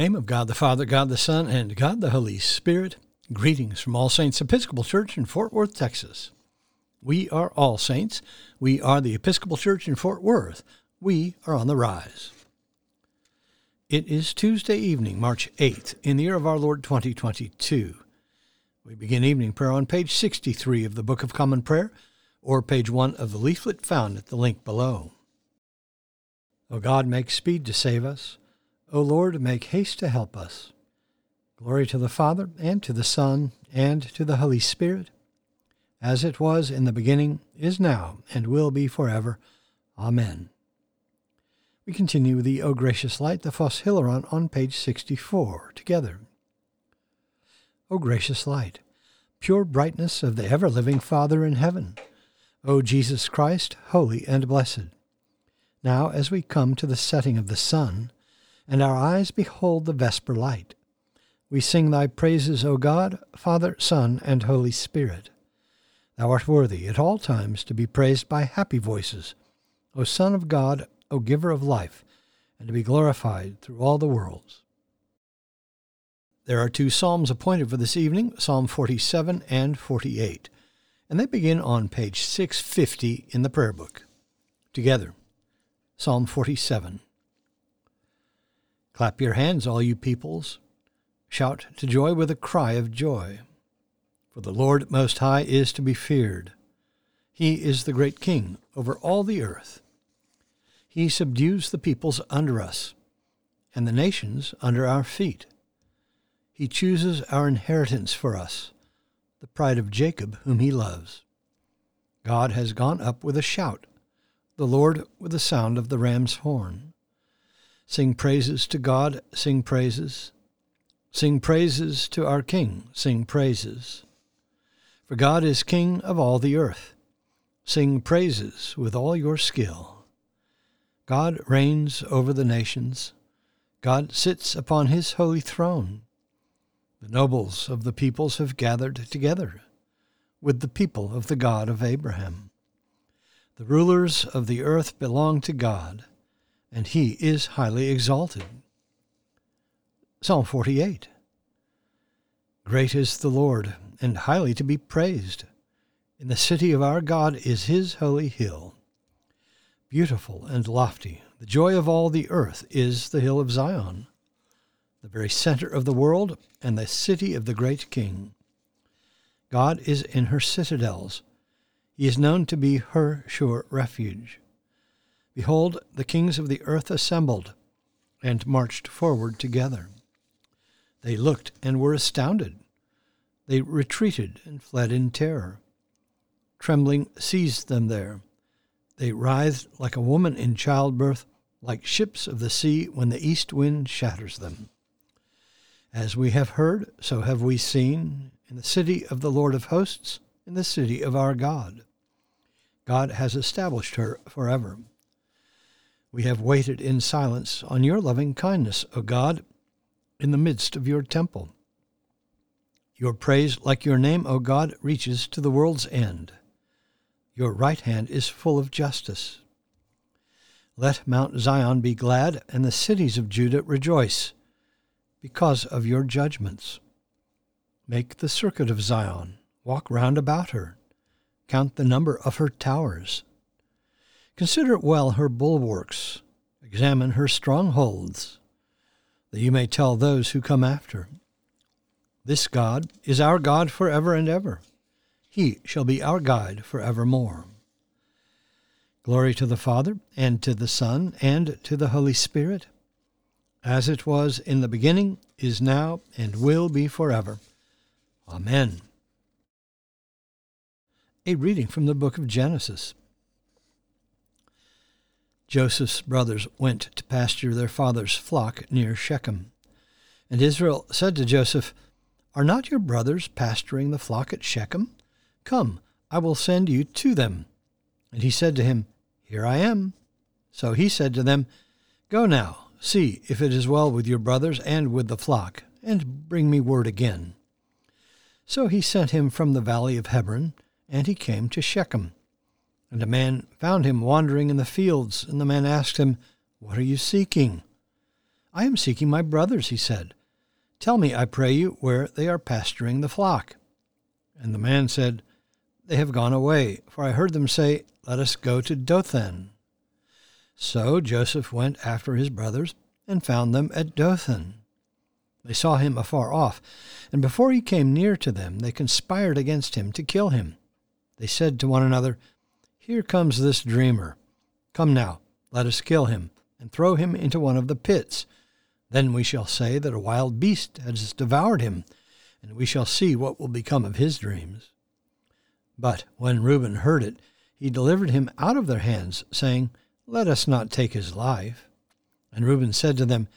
name of God the Father, God the Son, and God the Holy Spirit, greetings from All Saints Episcopal Church in Fort Worth, Texas. We are All Saints. We are the Episcopal Church in Fort Worth. We are on the rise. It is Tuesday evening, March 8th, in the year of our Lord 2022. We begin evening prayer on page 63 of the Book of Common Prayer, or page 1 of the leaflet found at the link below. O God, make speed to save us. O Lord, make haste to help us. Glory to the Father, and to the Son, and to the Holy Spirit, as it was in the beginning, is now, and will be forever. Amen. We continue with the O Gracious Light, the Phos Hilaron, on page 64, together. O gracious light, pure brightness of the ever living Father in heaven, O Jesus Christ, holy and blessed. Now, as we come to the setting of the sun, and our eyes behold the vesper light. We sing thy praises, O God, Father, Son, and Holy Spirit. Thou art worthy at all times to be praised by happy voices, O Son of God, O Giver of life, and to be glorified through all the worlds. There are two psalms appointed for this evening, Psalm 47 and 48, and they begin on page 650 in the prayer book. Together, Psalm 47. Clap your hands, all you peoples. Shout to joy with a cry of joy. For the Lord Most High is to be feared. He is the great King over all the earth. He subdues the peoples under us, and the nations under our feet. He chooses our inheritance for us, the pride of Jacob, whom he loves. God has gone up with a shout, the Lord with the sound of the ram's horn. Sing praises to God, sing praises. Sing praises to our King, sing praises. For God is King of all the earth. Sing praises with all your skill. God reigns over the nations. God sits upon his holy throne. The nobles of the peoples have gathered together with the people of the God of Abraham. The rulers of the earth belong to God and he is highly exalted. Psalm 48 Great is the Lord, and highly to be praised. In the city of our God is his holy hill. Beautiful and lofty, the joy of all the earth is the hill of Zion, the very center of the world and the city of the great King. God is in her citadels. He is known to be her sure refuge. Behold, the kings of the earth assembled and marched forward together. They looked and were astounded. They retreated and fled in terror. Trembling seized them there. They writhed like a woman in childbirth, like ships of the sea when the east wind shatters them. As we have heard, so have we seen, in the city of the Lord of hosts, in the city of our God. God has established her forever. We have waited in silence on your loving kindness, O God, in the midst of your temple. Your praise, like your name, O God, reaches to the world's end. Your right hand is full of justice. Let Mount Zion be glad, and the cities of Judah rejoice, because of your judgments. Make the circuit of Zion, walk round about her, count the number of her towers Consider well her bulwarks, examine her strongholds, that you may tell those who come after. This God is our God for ever and ever. He shall be our guide for evermore. Glory to the Father, and to the Son, and to the Holy Spirit, as it was in the beginning, is now, and will be forever. Amen. A reading from the book of Genesis. Joseph's brothers went to pasture their father's flock near Shechem. And Israel said to Joseph, Are not your brothers pasturing the flock at Shechem? Come, I will send you to them. And he said to him, Here I am. So he said to them, Go now, see if it is well with your brothers and with the flock, and bring me word again. So he sent him from the valley of Hebron, and he came to Shechem. And a man found him wandering in the fields, and the man asked him, What are you seeking? I am seeking my brothers, he said. Tell me, I pray you, where they are pasturing the flock. And the man said, They have gone away, for I heard them say, Let us go to Dothan. So Joseph went after his brothers and found them at Dothan. They saw him afar off, and before he came near to them, they conspired against him to kill him. They said to one another, Here comes this dreamer. Come now, let us kill him, and throw him into one of the pits. Then we shall say that a wild beast has devoured him, and we shall see what will become of his dreams. But when Reuben heard it, he delivered him out of their hands, saying, Let us not take his life. And Reuben said to them,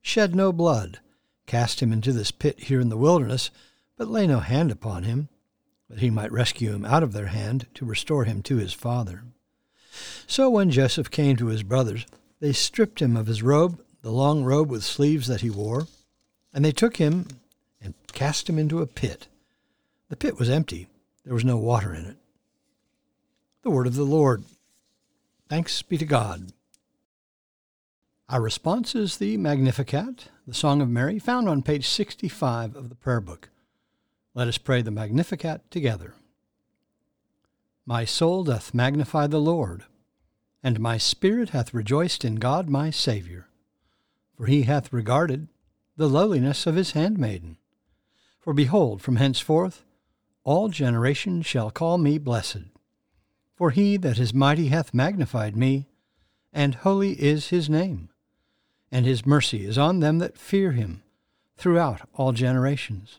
Shed no blood cast him into this pit here in the wilderness, but lay no hand upon him, that he might rescue him out of their hand to restore him to his father. So when Joseph came to his brothers, they stripped him of his robe, the long robe with sleeves that he wore, and they took him and cast him into a pit. The pit was empty, there was no water in it. The word of the Lord. Thanks be to God. Our response is the Magnificat, the Song of Mary, found on page 65 of the Prayer Book. Let us pray the Magnificat together. My soul doth magnify the Lord, and my spirit hath rejoiced in God my Saviour, for he hath regarded the lowliness of his handmaiden. For behold, from henceforth all generations shall call me blessed. For he that is mighty hath magnified me, and holy is his name and his mercy is on them that fear him throughout all generations.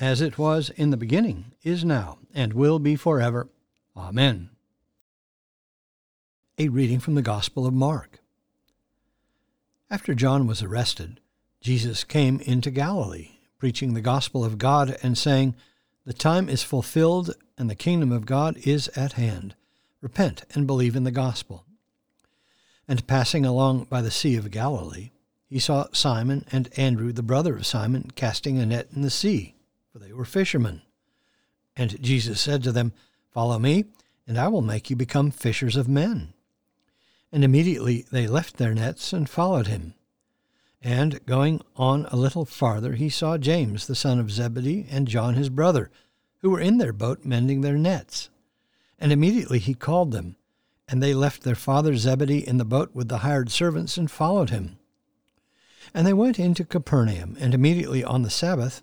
as it was in the beginning, is now, and will be forever. Amen. A reading from the Gospel of Mark. After John was arrested, Jesus came into Galilee, preaching the gospel of God and saying, The time is fulfilled, and the kingdom of God is at hand. Repent and believe in the gospel. And passing along by the Sea of Galilee, he saw Simon and Andrew, the brother of Simon, casting a net in the sea, for they were fishermen. And Jesus said to them, Follow me, and I will make you become fishers of men. And immediately they left their nets and followed him. And going on a little farther, he saw James the son of Zebedee and John his brother, who were in their boat mending their nets. And immediately he called them, and they left their father Zebedee in the boat with the hired servants and followed him. And they went into Capernaum, and immediately on the Sabbath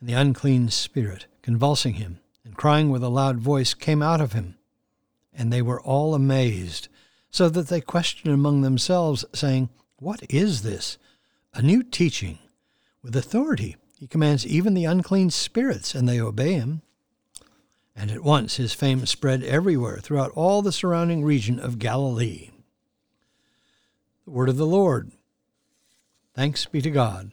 And the unclean spirit, convulsing him, and crying with a loud voice, came out of him. And they were all amazed, so that they questioned among themselves, saying, What is this? A new teaching. With authority he commands even the unclean spirits, and they obey him. And at once his fame spread everywhere throughout all the surrounding region of Galilee. The word of the Lord. Thanks be to God.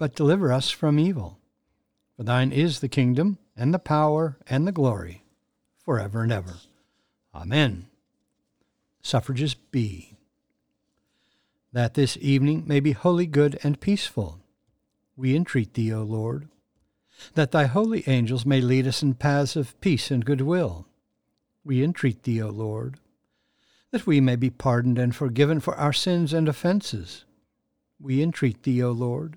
but deliver us from evil. For thine is the kingdom, and the power, and the glory, for ever and ever. Amen. Suffrages B. That this evening may be wholly good and peaceful, we entreat thee, O Lord. That thy holy angels may lead us in paths of peace and goodwill, we entreat thee, O Lord. That we may be pardoned and forgiven for our sins and offences, we entreat thee, O Lord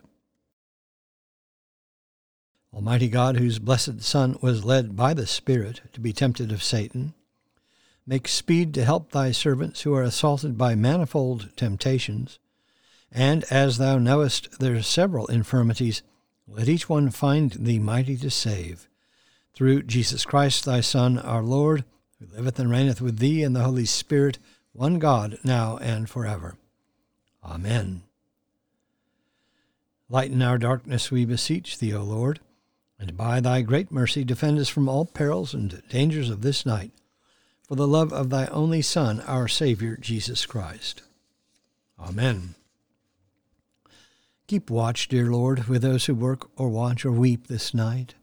Almighty God, whose blessed Son was led by the Spirit to be tempted of Satan, make speed to help thy servants who are assaulted by manifold temptations. And as thou knowest their several infirmities, let each one find thee mighty to save. Through Jesus Christ thy Son, our Lord, who liveth and reigneth with thee in the Holy Spirit, one God, now and forever. Amen. Lighten our darkness, we beseech thee, O Lord and by thy great mercy defend us from all perils and dangers of this night, for the love of thy only Son, our Saviour, Jesus Christ. Amen. Keep watch, dear Lord, with those who work or watch or weep this night,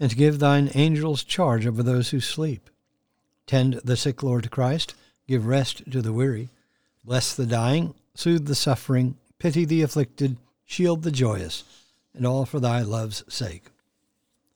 and give thine angels charge over those who sleep. Tend the sick, Lord Christ, give rest to the weary, bless the dying, soothe the suffering, pity the afflicted, shield the joyous, and all for thy love's sake.